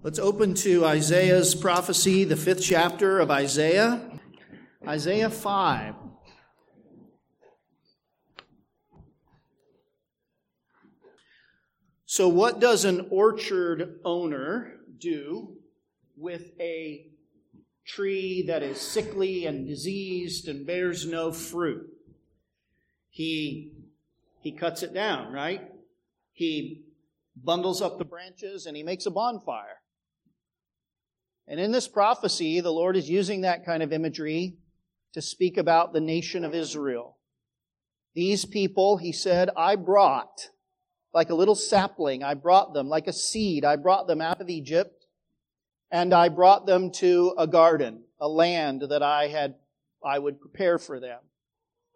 Let's open to Isaiah's prophecy, the fifth chapter of Isaiah, Isaiah 5. So, what does an orchard owner do with a tree that is sickly and diseased and bears no fruit? He, he cuts it down, right? He bundles up the branches and he makes a bonfire. And in this prophecy, the Lord is using that kind of imagery to speak about the nation of Israel. These people, he said, I brought, like a little sapling, I brought them, like a seed, I brought them out of Egypt, and I brought them to a garden, a land that I had, I would prepare for them.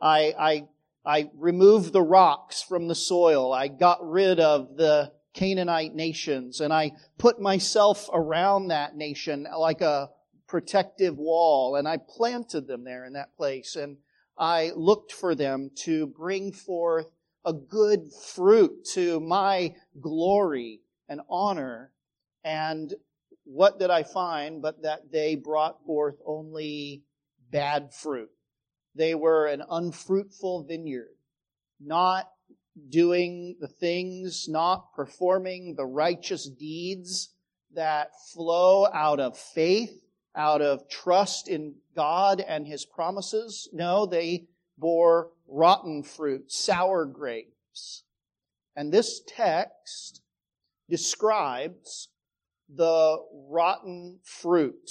I, I, I removed the rocks from the soil. I got rid of the Canaanite nations, and I put myself around that nation like a protective wall, and I planted them there in that place, and I looked for them to bring forth a good fruit to my glory and honor. And what did I find but that they brought forth only bad fruit? They were an unfruitful vineyard, not doing the things, not performing the righteous deeds that flow out of faith, out of trust in God and His promises. No, they bore rotten fruit, sour grapes. And this text describes the rotten fruit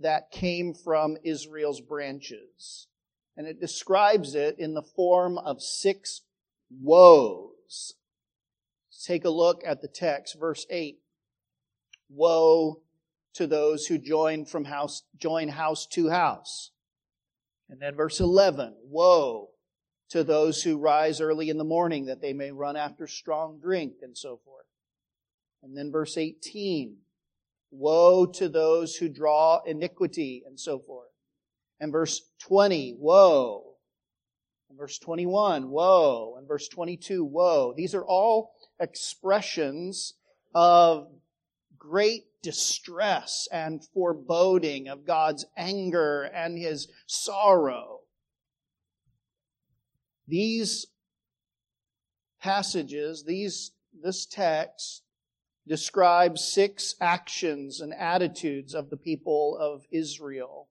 that came from Israel's branches. And it describes it in the form of six woes. Take a look at the text, verse 8. Woe to those who join from house, join house to house. And then verse 11. Woe to those who rise early in the morning that they may run after strong drink and so forth. And then verse 18. Woe to those who draw iniquity and so forth. And verse 20. Woe in verse 21, woe. In verse 22, woe. These are all expressions of great distress and foreboding of God's anger and his sorrow. These passages, these, this text describes six actions and attitudes of the people of Israel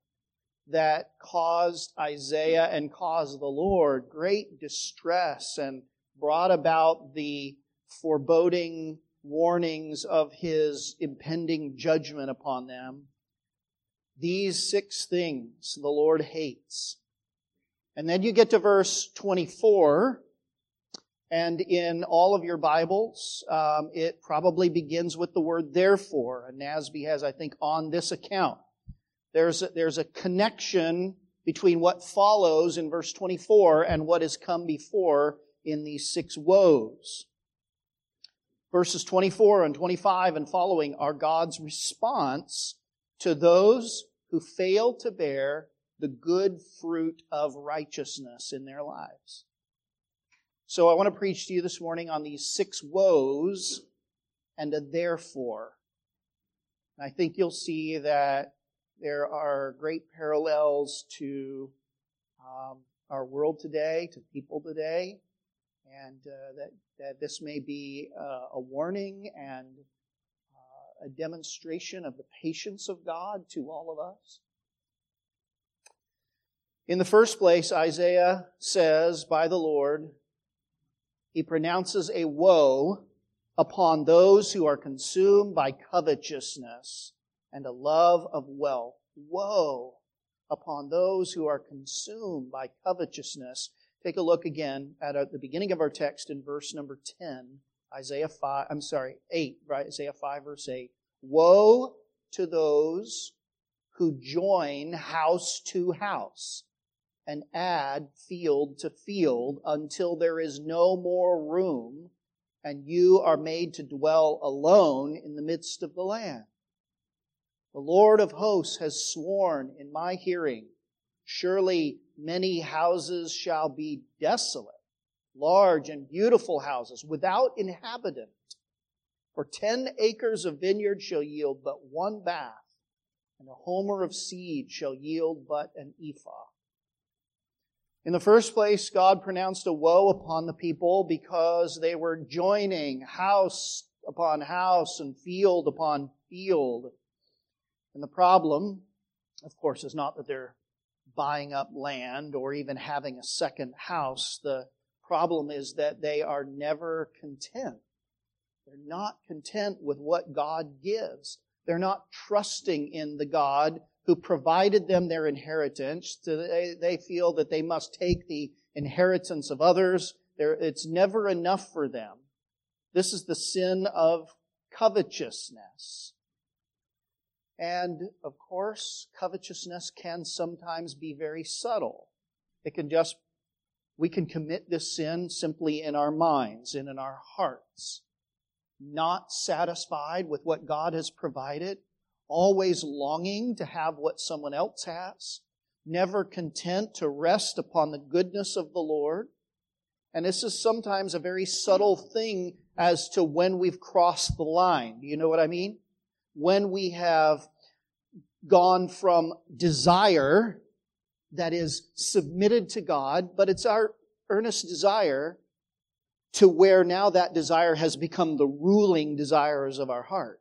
that caused Isaiah and caused the Lord great distress and brought about the foreboding warnings of his impending judgment upon them. These six things the Lord hates. And then you get to verse 24, and in all of your Bibles, um, it probably begins with the word therefore. And NASB has, I think, on this account. There's a, there's a connection between what follows in verse 24 and what has come before in these six woes. Verses 24 and 25 and following are God's response to those who fail to bear the good fruit of righteousness in their lives. So I want to preach to you this morning on these six woes and a therefore. I think you'll see that there are great parallels to um, our world today, to people today, and uh, that, that this may be uh, a warning and uh, a demonstration of the patience of God to all of us. In the first place, Isaiah says, by the Lord, he pronounces a woe upon those who are consumed by covetousness and a love of wealth. Woe upon those who are consumed by covetousness. Take a look again at uh, the beginning of our text in verse number 10, Isaiah 5, I'm sorry, 8, right? Isaiah 5, verse 8. Woe to those who join house to house and add field to field until there is no more room and you are made to dwell alone in the midst of the land. The Lord of hosts has sworn in my hearing, surely many houses shall be desolate, large and beautiful houses without inhabitant. For ten acres of vineyard shall yield but one bath, and a homer of seed shall yield but an ephah. In the first place, God pronounced a woe upon the people because they were joining house upon house and field upon field. And the problem, of course, is not that they're buying up land or even having a second house. The problem is that they are never content. They're not content with what God gives. They're not trusting in the God who provided them their inheritance. So they, they feel that they must take the inheritance of others. They're, it's never enough for them. This is the sin of covetousness. And of course, covetousness can sometimes be very subtle. It can just, we can commit this sin simply in our minds and in our hearts. Not satisfied with what God has provided, always longing to have what someone else has, never content to rest upon the goodness of the Lord. And this is sometimes a very subtle thing as to when we've crossed the line. Do you know what I mean? When we have gone from desire that is submitted to God, but it's our earnest desire to where now that desire has become the ruling desires of our heart.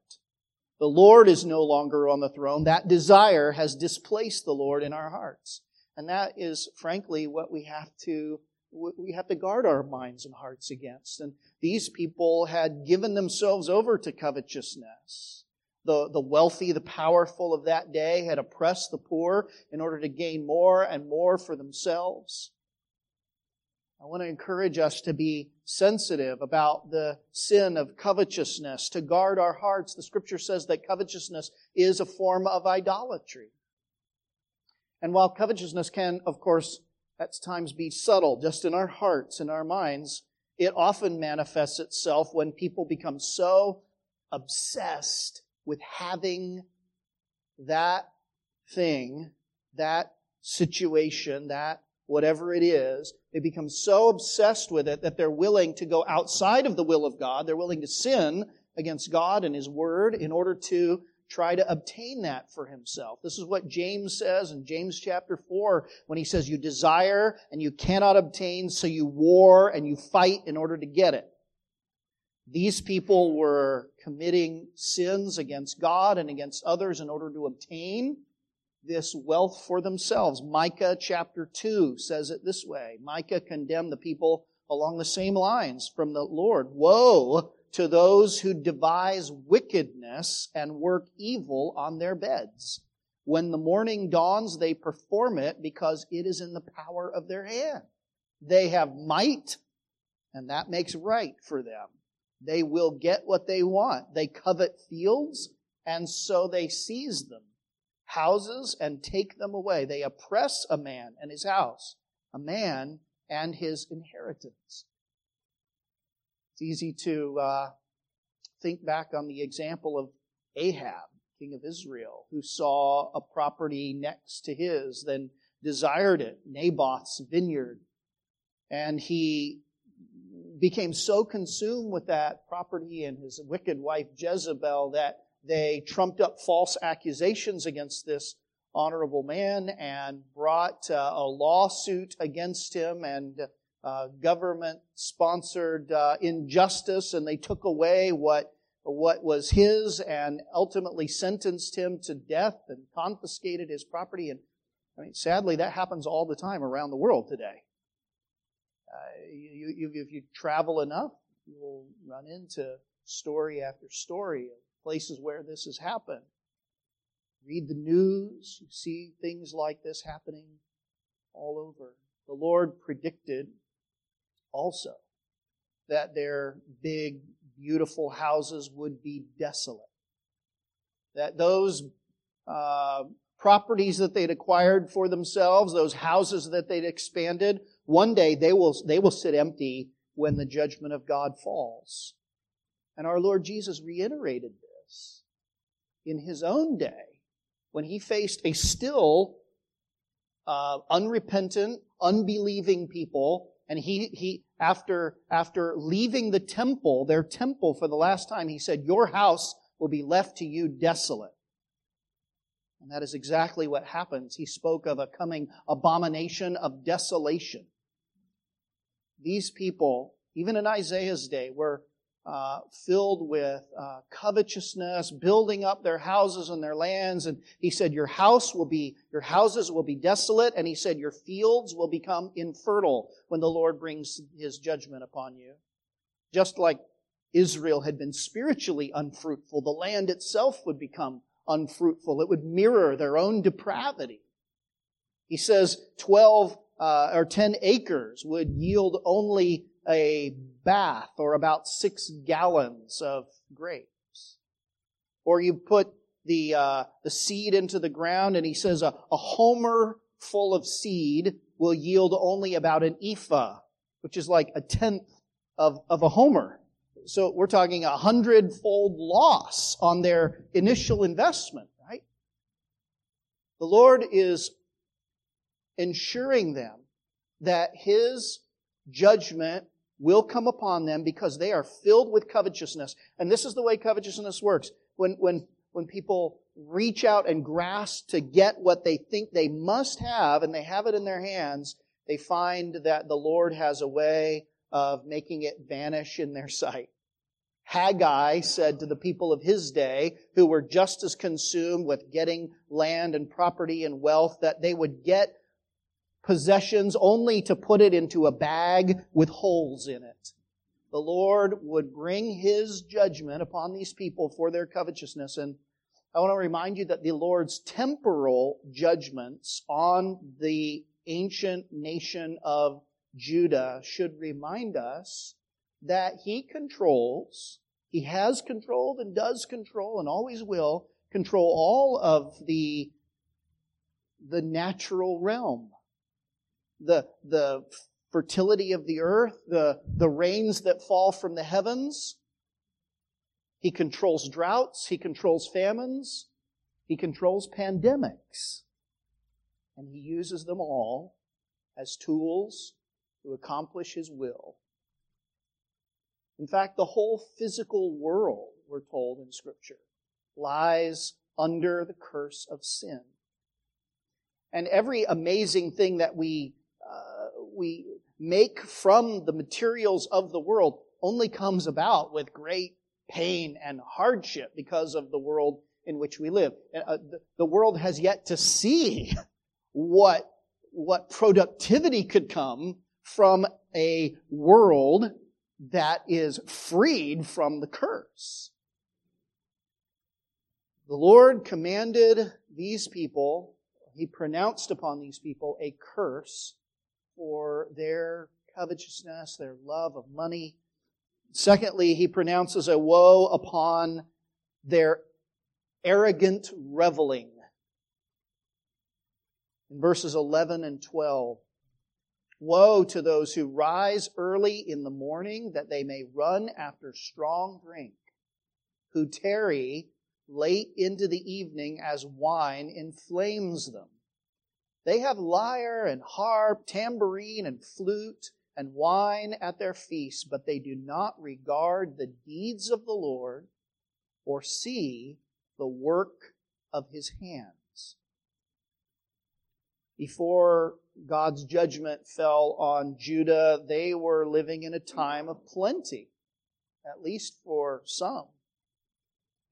The Lord is no longer on the throne. That desire has displaced the Lord in our hearts. And that is frankly what we have to we have to guard our minds and hearts against. And these people had given themselves over to covetousness. The, the wealthy, the powerful of that day had oppressed the poor in order to gain more and more for themselves. I want to encourage us to be sensitive about the sin of covetousness, to guard our hearts. The scripture says that covetousness is a form of idolatry. And while covetousness can, of course, at times be subtle, just in our hearts and our minds, it often manifests itself when people become so obsessed with having that thing, that situation, that whatever it is, they become so obsessed with it that they're willing to go outside of the will of God. They're willing to sin against God and His Word in order to try to obtain that for himself. This is what James says in James chapter 4 when he says, You desire and you cannot obtain, so you war and you fight in order to get it. These people were committing sins against God and against others in order to obtain this wealth for themselves. Micah chapter 2 says it this way. Micah condemned the people along the same lines from the Lord. Woe to those who devise wickedness and work evil on their beds. When the morning dawns, they perform it because it is in the power of their hand. They have might, and that makes right for them. They will get what they want. They covet fields, and so they seize them houses and take them away. They oppress a man and his house, a man and his inheritance. It's easy to uh, think back on the example of Ahab, king of Israel, who saw a property next to his, then desired it, Naboth's vineyard. And he became so consumed with that property and his wicked wife Jezebel that they trumped up false accusations against this honorable man and brought uh, a lawsuit against him and uh, government sponsored uh, injustice. And they took away what what was his and ultimately sentenced him to death and confiscated his property. And I mean sadly that happens all the time around the world today you, you, if you travel enough you will run into story after story of places where this has happened. Read the news, you see things like this happening all over. The Lord predicted also that their big, beautiful houses would be desolate. That those uh, properties that they'd acquired for themselves, those houses that they'd expanded, one day they will, they will sit empty when the judgment of God falls. And our Lord Jesus reiterated this in his own day when he faced a still uh, unrepentant, unbelieving people And he, he, after, after leaving the temple, their temple for the last time, he said, Your house will be left to you desolate. And that is exactly what happens. He spoke of a coming abomination of desolation. These people, even in Isaiah's day, were uh, filled with uh, covetousness, building up their houses and their lands. And he said, "Your house will be, your houses will be desolate." And he said, "Your fields will become infertile when the Lord brings His judgment upon you." Just like Israel had been spiritually unfruitful, the land itself would become unfruitful. It would mirror their own depravity. He says 12 uh, or 10 acres would yield only a bath or about six gallons of grapes. Or you put the, uh, the seed into the ground and he says a, a homer full of seed will yield only about an ephah, which is like a tenth of, of a homer. So we're talking a hundredfold loss on their initial investment, right? The Lord is ensuring them that His judgment will come upon them because they are filled with covetousness. And this is the way covetousness works. When, when, when people reach out and grasp to get what they think they must have and they have it in their hands, they find that the Lord has a way of making it vanish in their sight. Haggai said to the people of his day, who were just as consumed with getting land and property and wealth, that they would get possessions only to put it into a bag with holes in it. The Lord would bring his judgment upon these people for their covetousness. And I want to remind you that the Lord's temporal judgments on the ancient nation of Judah should remind us that he controls, he has controlled and does control and always will control all of the, the natural realm. The, the fertility of the earth, the, the rains that fall from the heavens. He controls droughts. He controls famines. He controls pandemics. And he uses them all as tools to accomplish his will. In fact, the whole physical world, we're told in Scripture, lies under the curse of sin. And every amazing thing that we, uh, we make from the materials of the world only comes about with great pain and hardship because of the world in which we live. Uh, the, the world has yet to see what, what productivity could come from a world that is freed from the curse. The Lord commanded these people, He pronounced upon these people a curse for their covetousness, their love of money. Secondly, He pronounces a woe upon their arrogant reveling. In verses 11 and 12, Woe to those who rise early in the morning that they may run after strong drink, who tarry late into the evening as wine inflames them. They have lyre and harp, tambourine and flute and wine at their feasts, but they do not regard the deeds of the Lord or see the work of his hands. Before God's judgment fell on Judah, they were living in a time of plenty, at least for some.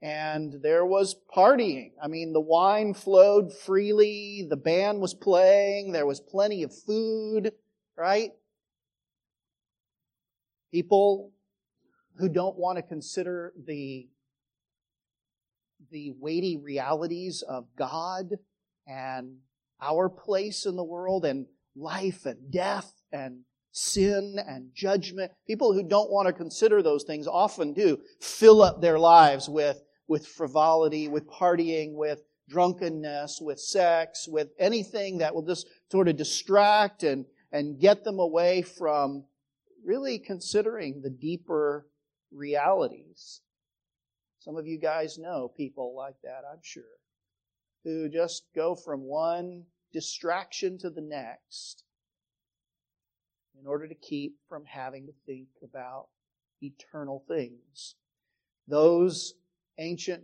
And there was partying. I mean, the wine flowed freely, the band was playing, there was plenty of food, right? People who don't want to consider the, the weighty realities of God and our place in the world and life and death and sin and judgment. People who don't want to consider those things often do fill up their lives with, with frivolity, with partying, with drunkenness, with sex, with anything that will just sort of distract and, and get them away from really considering the deeper realities. Some of you guys know people like that, I'm sure who just go from one distraction to the next in order to keep from having to think about eternal things. Those ancient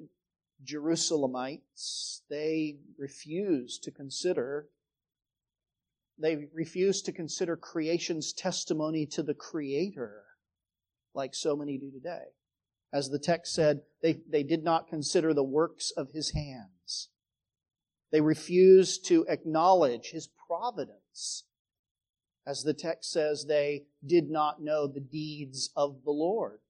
Jerusalemites, they refused to consider they refused to consider creation's testimony to the Creator like so many do today. As the text said, they, they did not consider the works of his hands. They refused to acknowledge his providence. As the text says, they did not know the deeds of the Lord.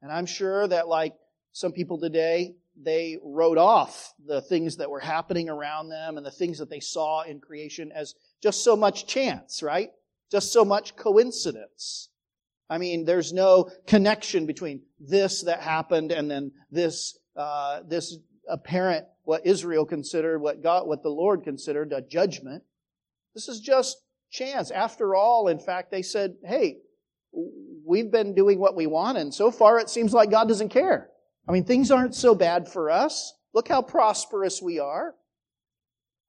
And I'm sure that, like some people today, they wrote off the things that were happening around them and the things that they saw in creation as just so much chance, right? Just so much coincidence. I mean, there's no connection between this that happened and then this, uh, this apparent, what Israel considered, what God, what the Lord considered a judgment. This is just chance. After all, in fact, they said, hey, we've been doing what we want and so far it seems like God doesn't care. I mean, things aren't so bad for us. Look how prosperous we are.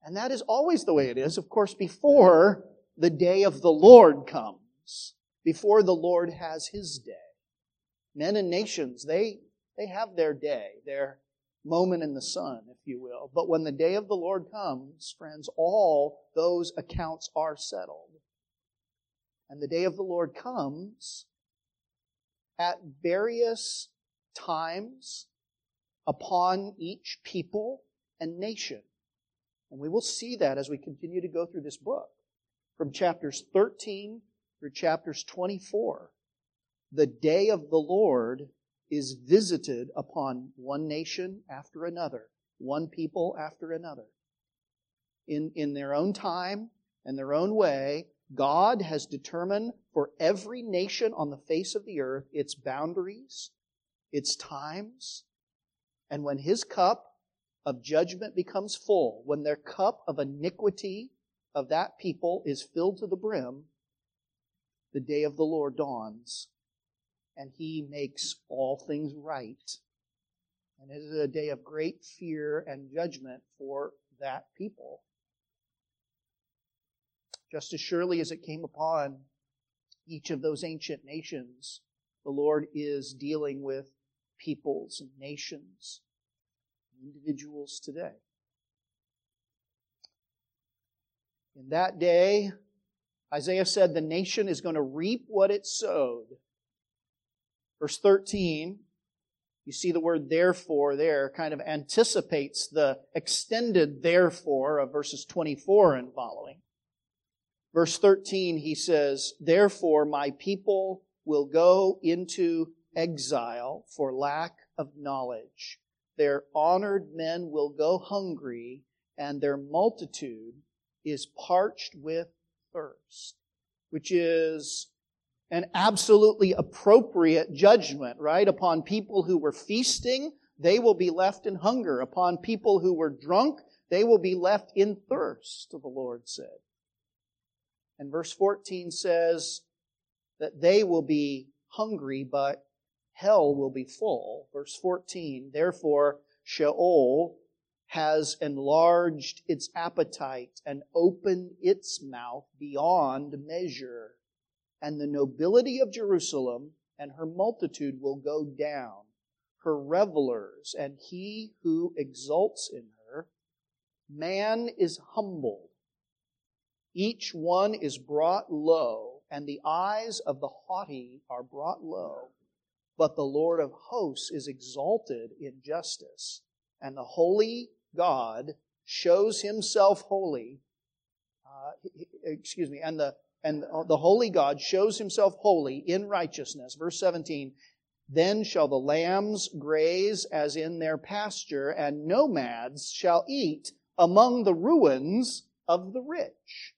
And that is always the way it is, of course, before the day of the Lord comes before the Lord has his day. Men and nations, they, they have their day, their moment in the sun, if you will. But when the day of the Lord comes, friends, all those accounts are settled. And the day of the Lord comes at various times upon each people and nation. And we will see that as we continue to go through this book. From chapters 13 through chapters 24, the day of the Lord is visited upon one nation after another, one people after another. In, in their own time and their own way, God has determined for every nation on the face of the earth its boundaries, its times, and when his cup of judgment becomes full, when their cup of iniquity of that people is filled to the brim, the day of the Lord dawns and he makes all things right. And it is a day of great fear and judgment for that people. Just as surely as it came upon each of those ancient nations, the Lord is dealing with peoples and nations, individuals today. In that day, Isaiah said the nation is going to reap what it sowed. Verse 13, you see the word therefore there kind of anticipates the extended therefore of verses 24 and following. Verse 13, he says, Therefore my people will go into exile for lack of knowledge. Their honored men will go hungry, and their multitude is parched with thirst, which is an absolutely appropriate judgment, right? Upon people who were feasting, they will be left in hunger. Upon people who were drunk, they will be left in thirst, the Lord said. And verse 14 says that they will be hungry, but hell will be full. Verse 14, therefore, Sheol has enlarged its appetite and opened its mouth beyond measure. And the nobility of Jerusalem and her multitude will go down, her revelers and he who exults in her. Man is humbled. Each one is brought low, and the eyes of the haughty are brought low. But the Lord of hosts is exalted in justice, and the holy God shows himself holy, uh, excuse me, and the, and the holy God shows himself holy in righteousness. Verse 17, then shall the lambs graze as in their pasture, and nomads shall eat among the ruins of the rich.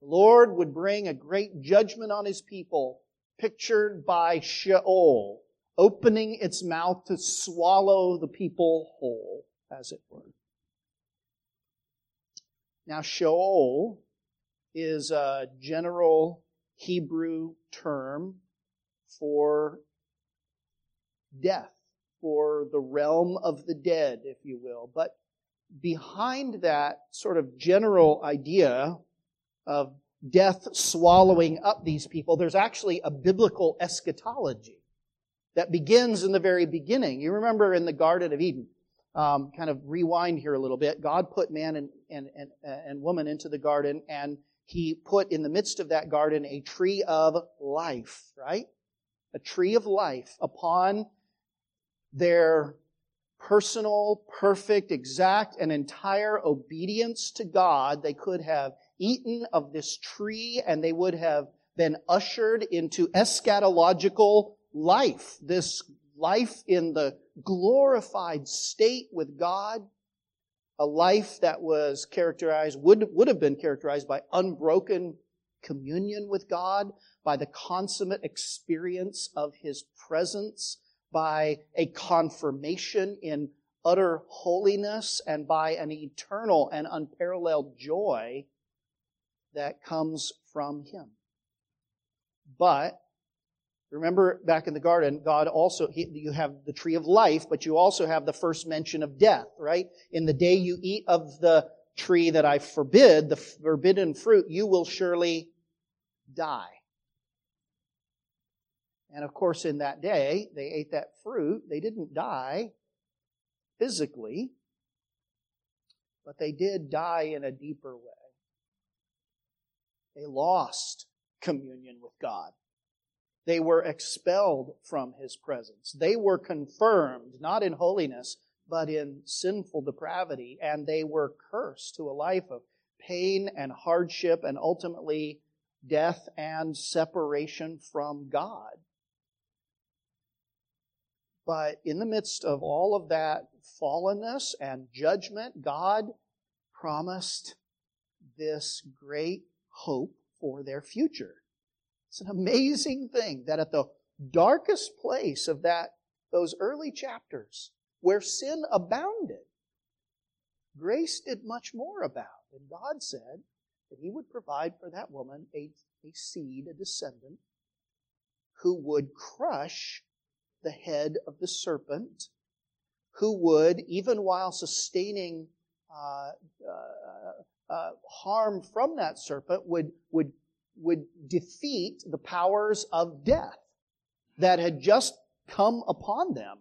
The Lord would bring a great judgment on his people, pictured by Sheol, opening its mouth to swallow the people whole as it were. Now, Sheol is a general Hebrew term for death, for the realm of the dead, if you will. But behind that sort of general idea of death swallowing up these people, there's actually a biblical eschatology that begins in the very beginning. You remember in the Garden of Eden, um, kind of rewind here a little bit. God put man and, and, and, and woman into the garden, and he put in the midst of that garden a tree of life, right? A tree of life upon their personal, perfect, exact, and entire obedience to God. They could have eaten of this tree and they would have been ushered into eschatological life, this life in the glorified state with God, a life that was characterized, would, would have been characterized by unbroken communion with God, by the consummate experience of His presence, by a confirmation in utter holiness, and by an eternal and unparalleled joy that comes from Him. But remember back in the garden, God also, he, you have the tree of life, but you also have the first mention of death, right? In the day you eat of the tree that I forbid, the forbidden fruit, you will surely die. And of course, in that day, they ate that fruit. They didn't die physically, but they did die in a deeper way. They lost communion with God. They were expelled from His presence. They were confirmed, not in holiness, but in sinful depravity, and they were cursed to a life of pain and hardship and ultimately death and separation from God. But in the midst of all of that fallenness and judgment, God promised this great hope for their future. It's an amazing thing that at the darkest place of that, those early chapters where sin abounded, grace did much more abound. And God said that He would provide for that woman a, a seed, a descendant, who would crush the head of the serpent, who would, even while sustaining uh, uh, uh, harm from that serpent would, would, would defeat the powers of death that had just come upon them.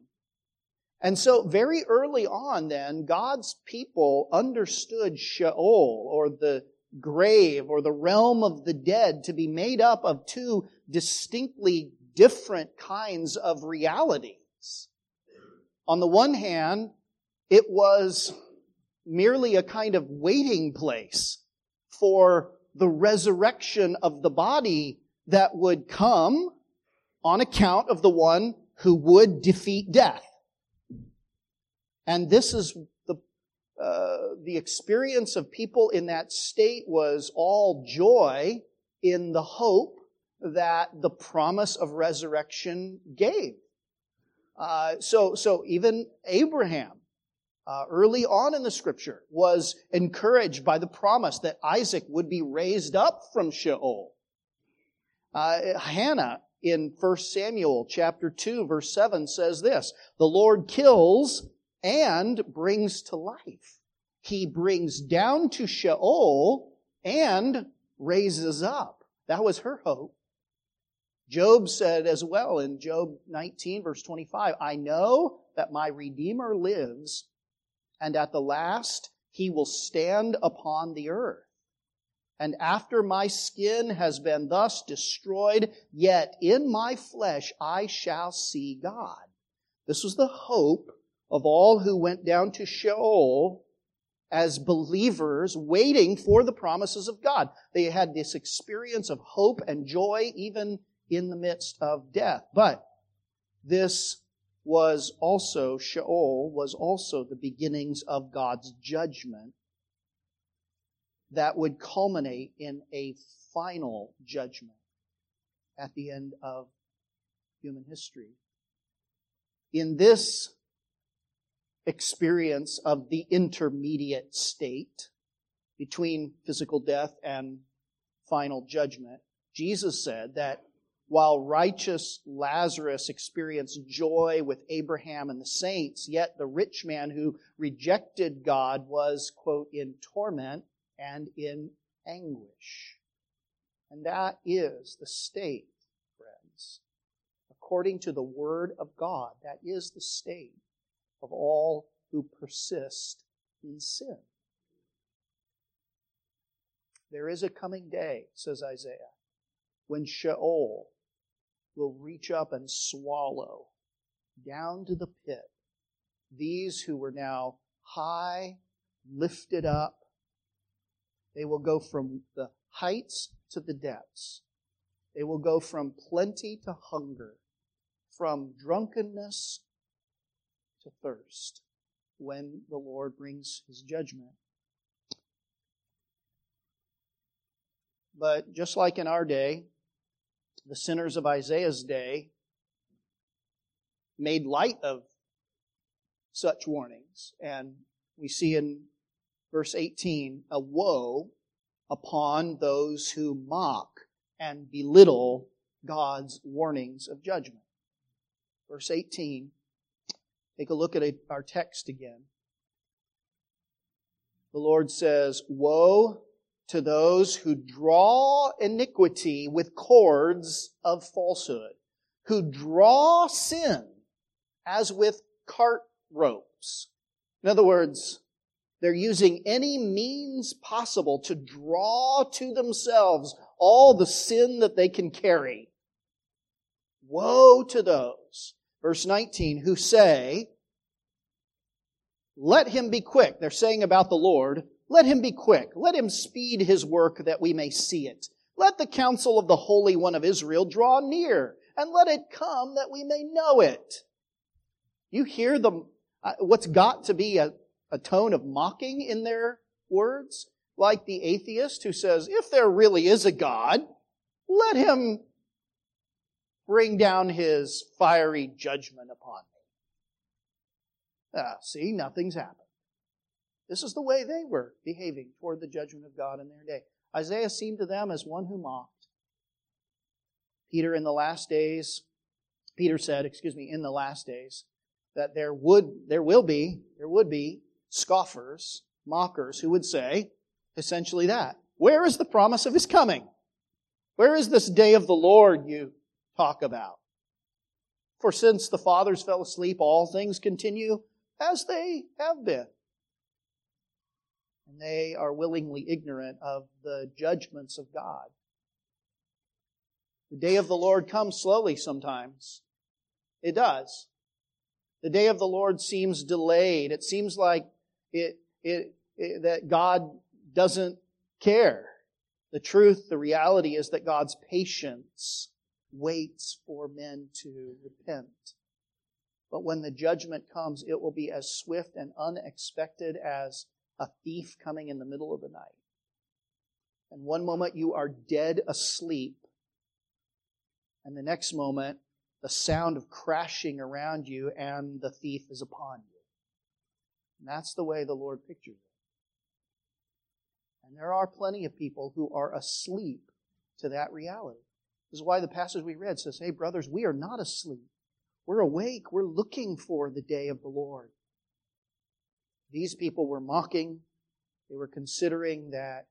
And so very early on then, God's people understood Sheol or the grave or the realm of the dead to be made up of two distinctly different kinds of realities. On the one hand, it was merely a kind of waiting place for the resurrection of the body that would come on account of the one who would defeat death. And this is the, uh, the experience of people in that state was all joy in the hope that the promise of resurrection gave. Uh, so, so even Abraham uh, early on in the scripture was encouraged by the promise that Isaac would be raised up from Sheol. Uh, Hannah in 1 Samuel chapter 2 verse 7 says this, the Lord kills and brings to life. He brings down to Sheol and raises up. That was her hope. Job said as well in Job 19 verse 25, I know that my Redeemer lives and at the last he will stand upon the earth. And after my skin has been thus destroyed, yet in my flesh I shall see God. This was the hope of all who went down to Sheol as believers waiting for the promises of God. They had this experience of hope and joy even in the midst of death. But this was also, Sheol was also the beginnings of God's judgment that would culminate in a final judgment at the end of human history. In this experience of the intermediate state between physical death and final judgment, Jesus said that while righteous Lazarus experienced joy with Abraham and the saints, yet the rich man who rejected God was, quote, in torment and in anguish. And that is the state, friends. According to the Word of God, that is the state of all who persist in sin. There is a coming day, says Isaiah, when Sheol will reach up and swallow down to the pit these who were now high, lifted up. They will go from the heights to the depths. They will go from plenty to hunger, from drunkenness to thirst when the Lord brings his judgment. But just like in our day, the sinners of Isaiah's day made light of such warnings. And we see in verse 18 a woe upon those who mock and belittle God's warnings of judgment. Verse 18, take a look at our text again. The Lord says, Woe to those who draw iniquity with cords of falsehood, who draw sin as with cart ropes. In other words, they're using any means possible to draw to themselves all the sin that they can carry. Woe to those, verse 19, who say, Let him be quick. They're saying about the Lord, let him be quick. Let him speed his work that we may see it. Let the counsel of the Holy One of Israel draw near, and let it come that we may know it. You hear the, uh, what's got to be a, a tone of mocking in their words? Like the atheist who says, if there really is a God, let him bring down his fiery judgment upon me. Ah, see, nothing's happened. This is the way they were behaving toward the judgment of God in their day. Isaiah seemed to them as one who mocked. Peter in the last days, Peter said, excuse me, in the last days, that there would, there will be, there would be scoffers, mockers who would say essentially that. Where is the promise of his coming? Where is this day of the Lord you talk about? For since the fathers fell asleep, all things continue as they have been and they are willingly ignorant of the judgments of God. The day of the Lord comes slowly sometimes. It does. The day of the Lord seems delayed. It seems like it, it, it, that God doesn't care. The truth, the reality is that God's patience waits for men to repent. But when the judgment comes, it will be as swift and unexpected as a thief coming in the middle of the night. And one moment you are dead asleep, and the next moment the sound of crashing around you and the thief is upon you. And that's the way the Lord pictures it. And there are plenty of people who are asleep to that reality. This is why the passage we read says, Hey, brothers, we are not asleep. We're awake. We're looking for the day of the Lord. These people were mocking. They were considering that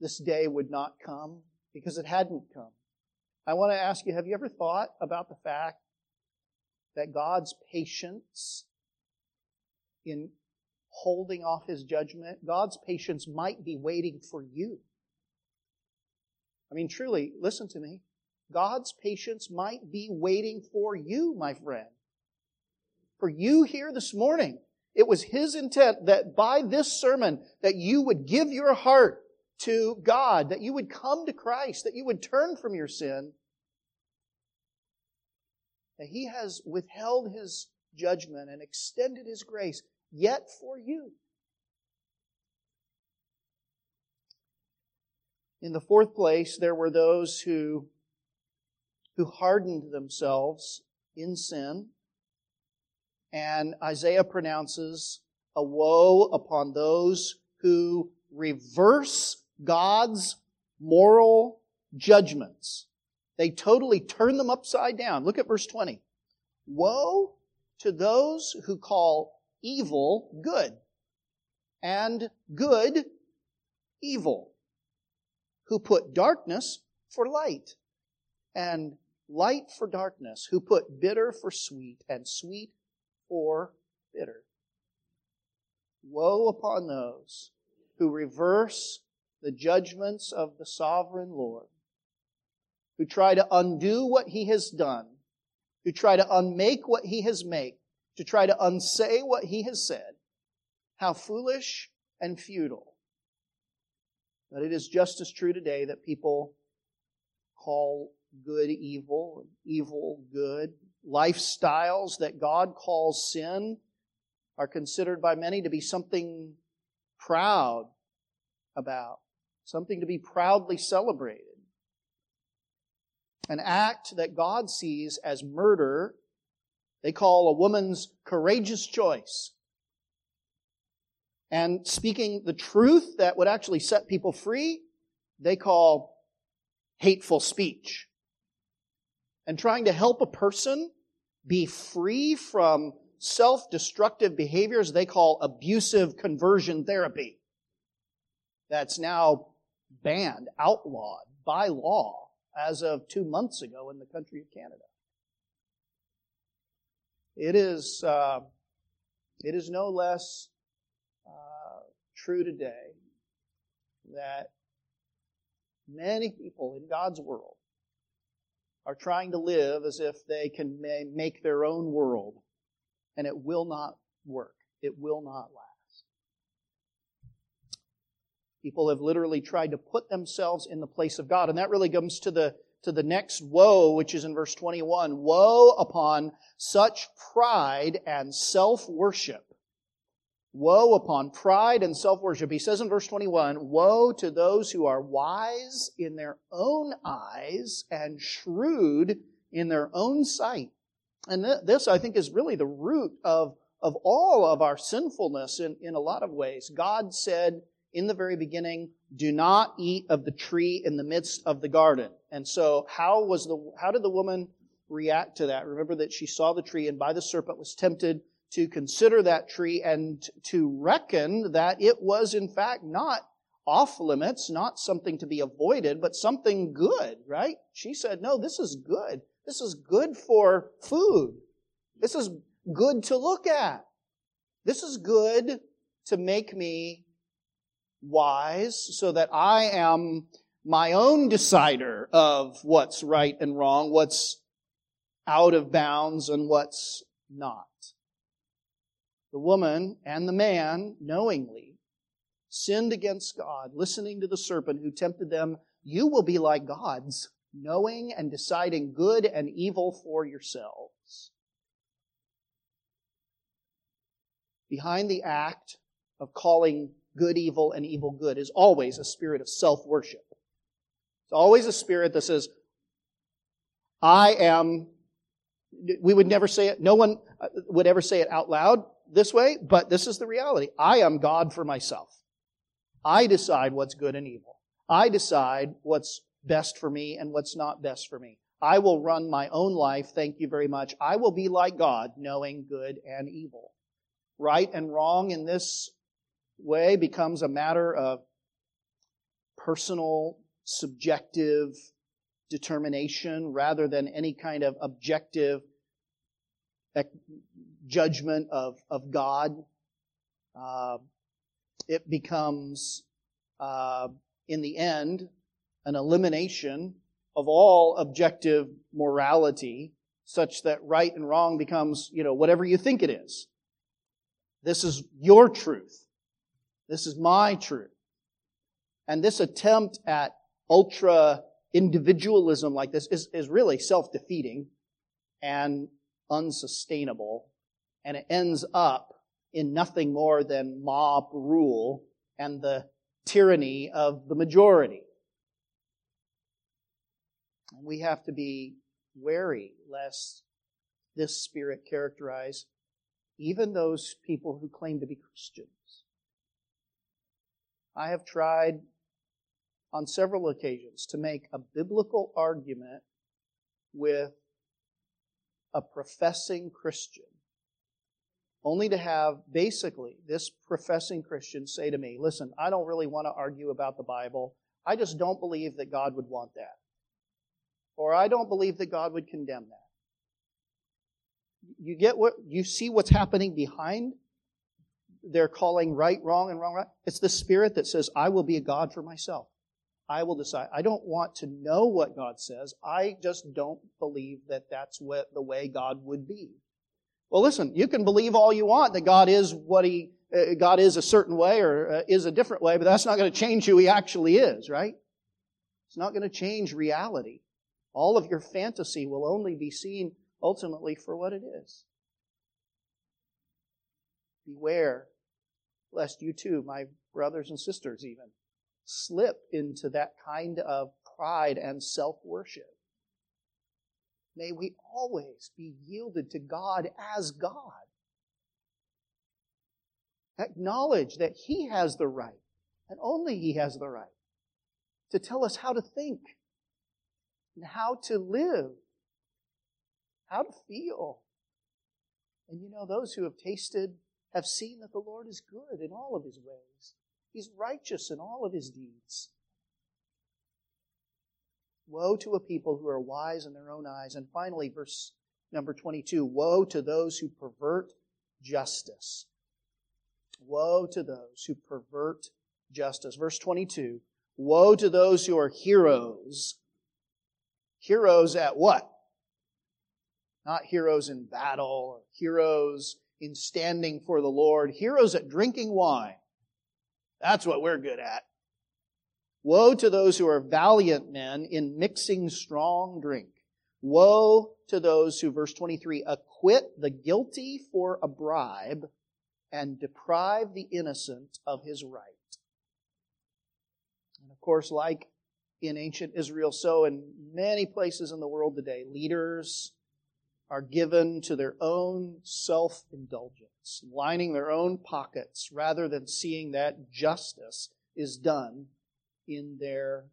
this day would not come because it hadn't come. I want to ask you, have you ever thought about the fact that God's patience in holding off his judgment, God's patience might be waiting for you? I mean, truly, listen to me. God's patience might be waiting for you, my friend. For you here this morning. It was his intent that by this sermon that you would give your heart to God, that you would come to Christ, that you would turn from your sin. That he has withheld his judgment and extended his grace yet for you. In the fourth place, there were those who, who hardened themselves in sin and Isaiah pronounces a woe upon those who reverse God's moral judgments. They totally turn them upside down. Look at verse 20. Woe to those who call evil good and good evil, who put darkness for light, and light for darkness, who put bitter for sweet, and sweet for bitter. Woe upon those who reverse the judgments of the sovereign Lord, who try to undo what he has done, who try to unmake what he has made, to try to unsay what he has said. How foolish and futile. But it is just as true today that people call good evil and evil good. Lifestyles that God calls sin are considered by many to be something proud about, something to be proudly celebrated. An act that God sees as murder, they call a woman's courageous choice. And speaking the truth that would actually set people free, they call hateful speech. And trying to help a person be free from self destructive behaviors they call abusive conversion therapy. That's now banned, outlawed by law as of two months ago in the country of Canada. It is, uh, it is no less uh, true today that many people in God's world are trying to live as if they can make their own world, and it will not work. It will not last. People have literally tried to put themselves in the place of God, and that really comes to the to the next woe, which is in verse 21. Woe upon such pride and self-worship Woe upon pride and self worship. He says in verse 21 Woe to those who are wise in their own eyes and shrewd in their own sight. And this, I think, is really the root of, of all of our sinfulness in, in a lot of ways. God said in the very beginning, do not eat of the tree in the midst of the garden. And so how was the, how did the woman react to that? Remember that she saw the tree and by the serpent was tempted to consider that tree and to reckon that it was in fact not off limits, not something to be avoided, but something good, right? She said, no, this is good. This is good for food. This is good to look at. This is good to make me wise so that I am my own decider of what's right and wrong, what's out of bounds and what's not the woman and the man knowingly sinned against God, listening to the serpent who tempted them, you will be like gods, knowing and deciding good and evil for yourselves. Behind the act of calling good evil and evil good is always a spirit of self worship. It's always a spirit that says, I am, we would never say it, no one uh, would ever say it out loud, this way, but this is the reality. I am God for myself. I decide what's good and evil. I decide what's best for me and what's not best for me. I will run my own life. Thank you very much. I will be like God, knowing good and evil. Right and wrong in this way becomes a matter of personal, subjective determination rather than any kind of objective judgment of, of God. Uh, it becomes, uh, in the end, an elimination of all objective morality, such that right and wrong becomes, you know, whatever you think it is. This is your truth. This is my truth. And this attempt at ultra individualism like this is, is really self-defeating and unsustainable and it ends up in nothing more than mob rule and the tyranny of the majority. We have to be wary lest this spirit characterize even those people who claim to be Christians. I have tried on several occasions to make a biblical argument with a professing Christian only to have basically this professing Christian say to me, listen, I don't really want to argue about the Bible. I just don't believe that God would want that. Or I don't believe that God would condemn that. You get what, you see what's happening behind they're calling right wrong and wrong right. It's the spirit that says, I will be a God for myself. I will decide. I don't want to know what God says. I just don't believe that that's what the way God would be. Well, listen, you can believe all you want that God is what he, uh, God is a certain way or uh, is a different way, but that's not going to change who he actually is, right? It's not going to change reality. All of your fantasy will only be seen ultimately for what it is. Beware lest you too, my brothers and sisters even, slip into that kind of pride and self worship. May we always be yielded to God as God. Acknowledge that He has the right, and only He has the right, to tell us how to think and how to live, how to feel. And you know, those who have tasted have seen that the Lord is good in all of his ways. He's righteous in all of his deeds. Woe to a people who are wise in their own eyes. And finally, verse number 22 Woe to those who pervert justice. Woe to those who pervert justice. Verse 22 Woe to those who are heroes. Heroes at what? Not heroes in battle heroes in standing for the Lord, heroes at drinking wine. That's what we're good at. Woe to those who are valiant men in mixing strong drink. Woe to those who, verse 23, acquit the guilty for a bribe and deprive the innocent of his right. And of course, like in ancient Israel, so in many places in the world today, leaders, are given to their own self indulgence, lining their own pockets rather than seeing that justice is done in their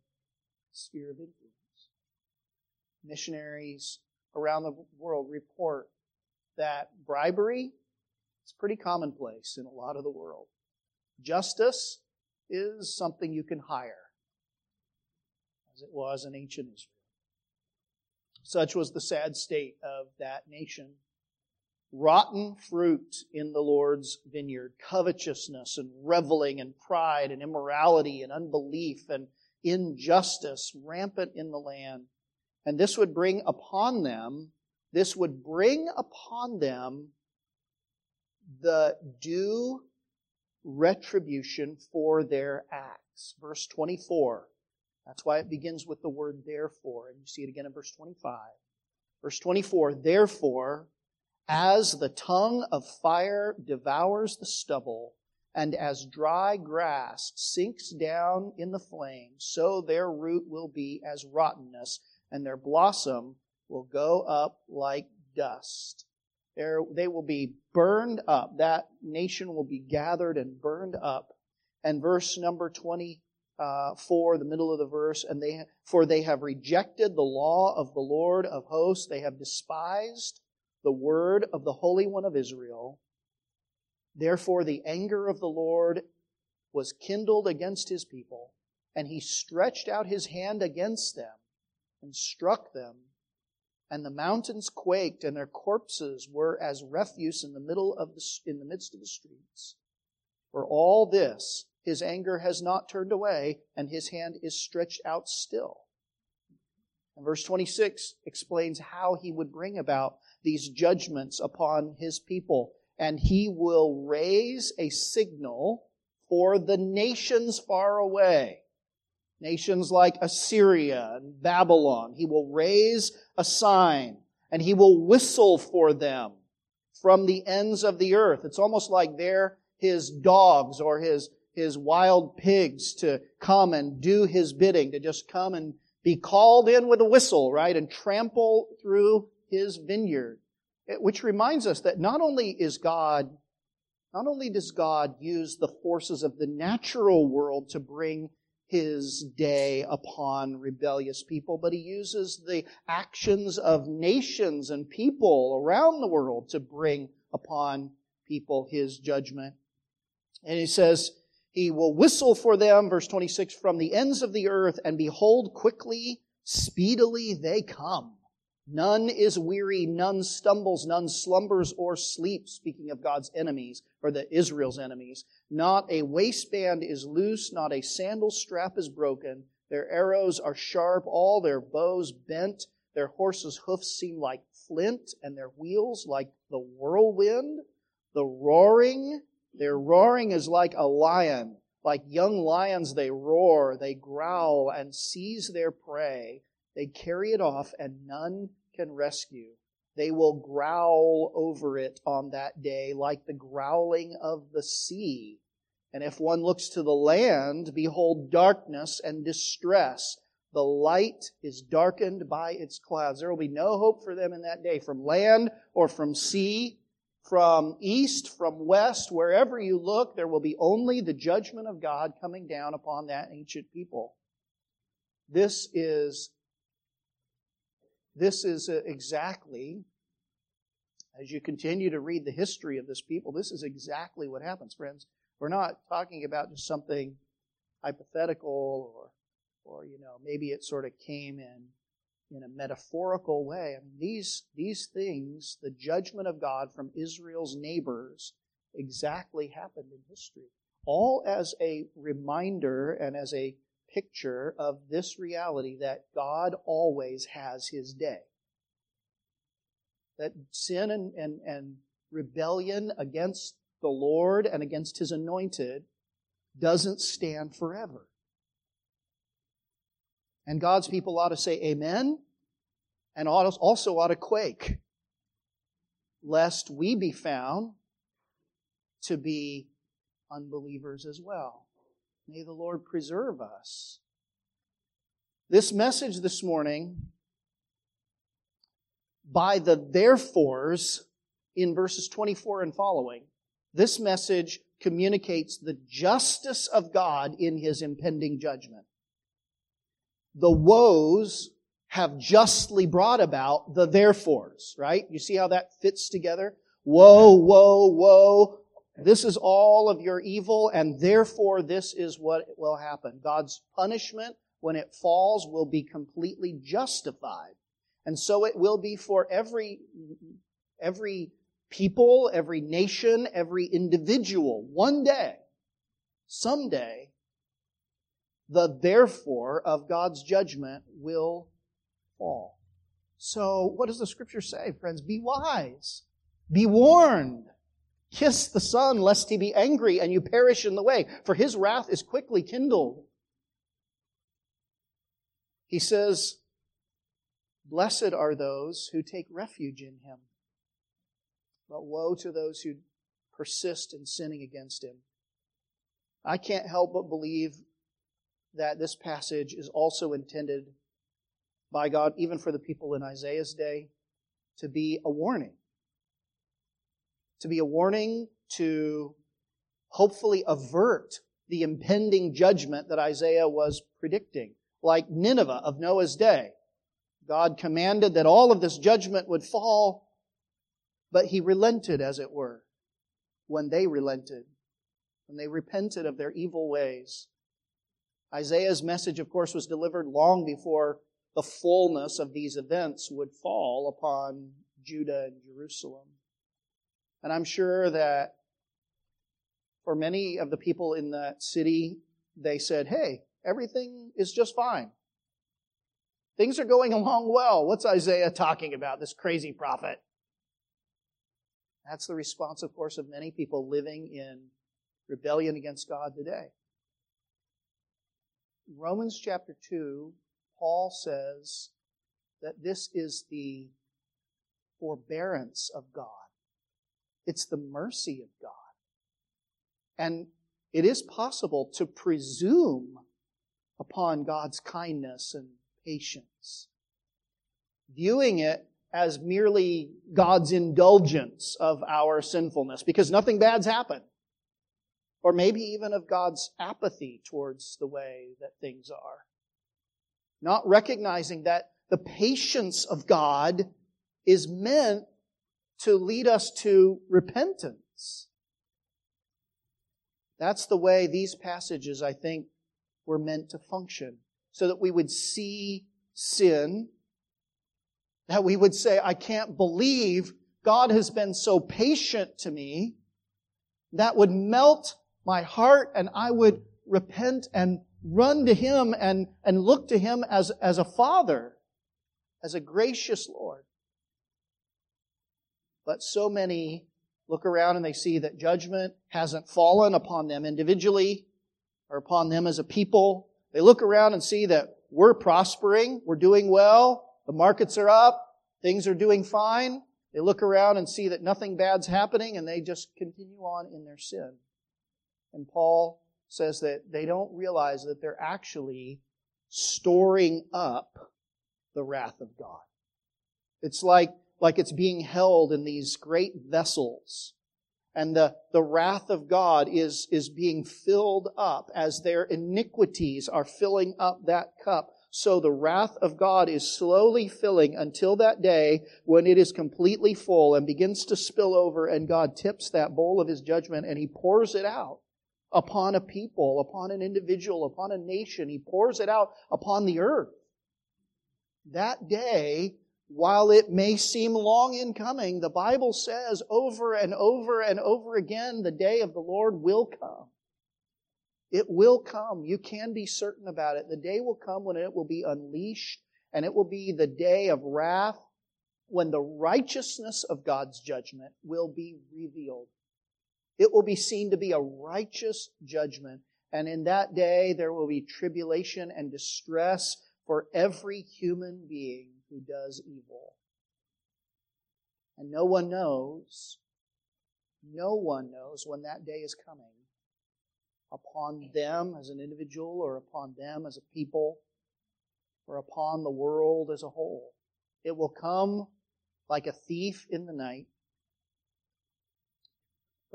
sphere of influence. Missionaries around the world report that bribery is pretty commonplace in a lot of the world. Justice is something you can hire, as it was in ancient Israel. Such was the sad state of that nation. Rotten fruit in the Lord's vineyard, covetousness and reveling and pride and immorality and unbelief and injustice rampant in the land. And this would bring upon them, this would bring upon them the due retribution for their acts. Verse 24. That's why it begins with the word therefore. And you see it again in verse 25. Verse 24, therefore, as the tongue of fire devours the stubble, and as dry grass sinks down in the flame, so their root will be as rottenness, and their blossom will go up like dust. There, they will be burned up. That nation will be gathered and burned up. And verse number 20, uh, for the middle of the verse, and they for they have rejected the law of the Lord of hosts, they have despised the word of the Holy One of Israel. Therefore, the anger of the Lord was kindled against his people, and he stretched out his hand against them and struck them. And the mountains quaked, and their corpses were as refuse in the middle of the, in the midst of the streets. For all this, his anger has not turned away, and his hand is stretched out still. And verse 26 explains how he would bring about these judgments upon his people. And he will raise a signal for the nations far away. Nations like Assyria and Babylon. He will raise a sign and he will whistle for them from the ends of the earth. It's almost like they're his dogs or his his wild pigs to come and do his bidding, to just come and be called in with a whistle, right, and trample through his vineyard. Which reminds us that not only is God, not only does God use the forces of the natural world to bring his day upon rebellious people, but he uses the actions of nations and people around the world to bring upon people his judgment. And he says, He will whistle for them, verse 26, from the ends of the earth, and behold, quickly, speedily they come. None is weary, none stumbles, none slumbers or sleeps, speaking of God's enemies, or the Israel's enemies. Not a waistband is loose, not a sandal strap is broken. Their arrows are sharp, all their bows bent. Their horses' hoofs seem like flint, and their wheels like the whirlwind. The roaring their roaring is like a lion. Like young lions, they roar, they growl and seize their prey. They carry it off, and none can rescue. They will growl over it on that day like the growling of the sea. And if one looks to the land, behold darkness and distress. The light is darkened by its clouds. There will be no hope for them in that day from land or from sea from east, from west, wherever you look, there will be only the judgment of God coming down upon that ancient people. This is, this is exactly, as you continue to read the history of this people, this is exactly what happens, friends. We're not talking about just something hypothetical or, or, you know, maybe it sort of came in in a metaphorical way. I mean, these, these things, the judgment of God from Israel's neighbors, exactly happened in history. All as a reminder and as a picture of this reality that God always has his day. That sin and, and, and rebellion against the Lord and against his anointed doesn't stand forever. And God's people ought to say amen and also ought to quake, lest we be found to be unbelievers as well. May the Lord preserve us. This message this morning, by the therefores in verses 24 and following, this message communicates the justice of God in his impending judgment the woes have justly brought about the therefores, right? You see how that fits together? Woe, woe, woe. This is all of your evil, and therefore this is what will happen. God's punishment, when it falls, will be completely justified. And so it will be for every, every people, every nation, every individual. One day, someday, the therefore of God's judgment will fall. So, what does the scripture say, friends? Be wise. Be warned. Kiss the Son, lest he be angry and you perish in the way, for his wrath is quickly kindled. He says, Blessed are those who take refuge in him. But woe to those who persist in sinning against him. I can't help but believe that this passage is also intended by God, even for the people in Isaiah's day, to be a warning. To be a warning to hopefully avert the impending judgment that Isaiah was predicting. Like Nineveh of Noah's day. God commanded that all of this judgment would fall, but he relented, as it were, when they relented, when they repented of their evil ways. Isaiah's message, of course, was delivered long before the fullness of these events would fall upon Judah and Jerusalem. And I'm sure that for many of the people in that city, they said, hey, everything is just fine. Things are going along well. What's Isaiah talking about, this crazy prophet? That's the response, of course, of many people living in rebellion against God today. Romans chapter 2, Paul says that this is the forbearance of God. It's the mercy of God. And it is possible to presume upon God's kindness and patience, viewing it as merely God's indulgence of our sinfulness, because nothing bad's happened or maybe even of God's apathy towards the way that things are. Not recognizing that the patience of God is meant to lead us to repentance. That's the way these passages, I think, were meant to function. So that we would see sin, that we would say, I can't believe God has been so patient to me. That would melt my heart and I would repent and run to Him and, and look to Him as, as a Father, as a gracious Lord. But so many look around and they see that judgment hasn't fallen upon them individually or upon them as a people. They look around and see that we're prospering, we're doing well, the markets are up, things are doing fine. They look around and see that nothing bad's happening and they just continue on in their sin. And Paul says that they don't realize that they're actually storing up the wrath of God. It's like, like it's being held in these great vessels. And the, the wrath of God is, is being filled up as their iniquities are filling up that cup. So the wrath of God is slowly filling until that day when it is completely full and begins to spill over and God tips that bowl of his judgment and he pours it out upon a people, upon an individual, upon a nation. He pours it out upon the earth. That day, while it may seem long in coming, the Bible says over and over and over again, the day of the Lord will come. It will come. You can be certain about it. The day will come when it will be unleashed, and it will be the day of wrath when the righteousness of God's judgment will be revealed. It will be seen to be a righteous judgment. And in that day, there will be tribulation and distress for every human being who does evil. And no one knows, no one knows when that day is coming upon them as an individual or upon them as a people or upon the world as a whole. It will come like a thief in the night.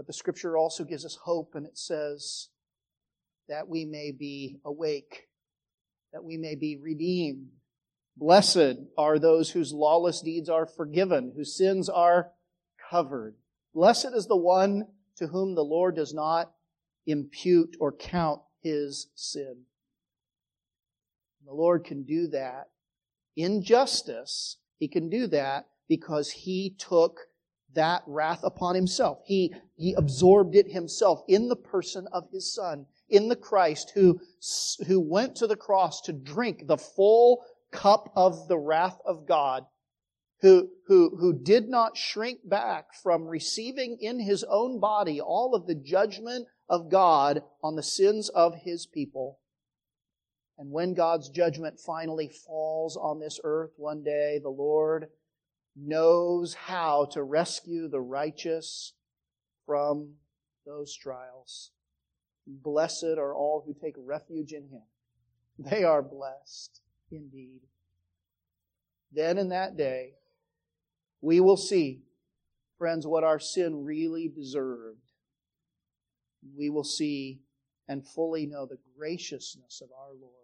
But the scripture also gives us hope and it says that we may be awake, that we may be redeemed. Blessed are those whose lawless deeds are forgiven, whose sins are covered. Blessed is the one to whom the Lord does not impute or count his sin. The Lord can do that in justice. He can do that because he took that wrath upon himself. He, he absorbed it himself in the person of his son, in the Christ who, who went to the cross to drink the full cup of the wrath of God, who, who, who did not shrink back from receiving in his own body all of the judgment of God on the sins of his people. And when God's judgment finally falls on this earth one day, the Lord knows how to rescue the righteous from those trials. Blessed are all who take refuge in him. They are blessed indeed. Then in that day, we will see, friends, what our sin really deserved. We will see and fully know the graciousness of our Lord.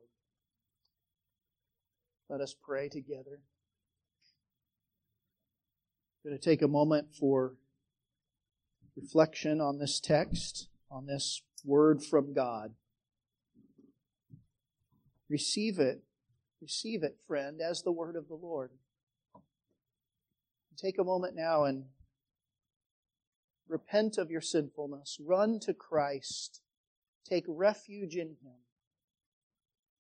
Let us pray together. I'm going to take a moment for reflection on this text, on this word from God. Receive it. Receive it, friend, as the word of the Lord. Take a moment now and repent of your sinfulness. Run to Christ. Take refuge in Him.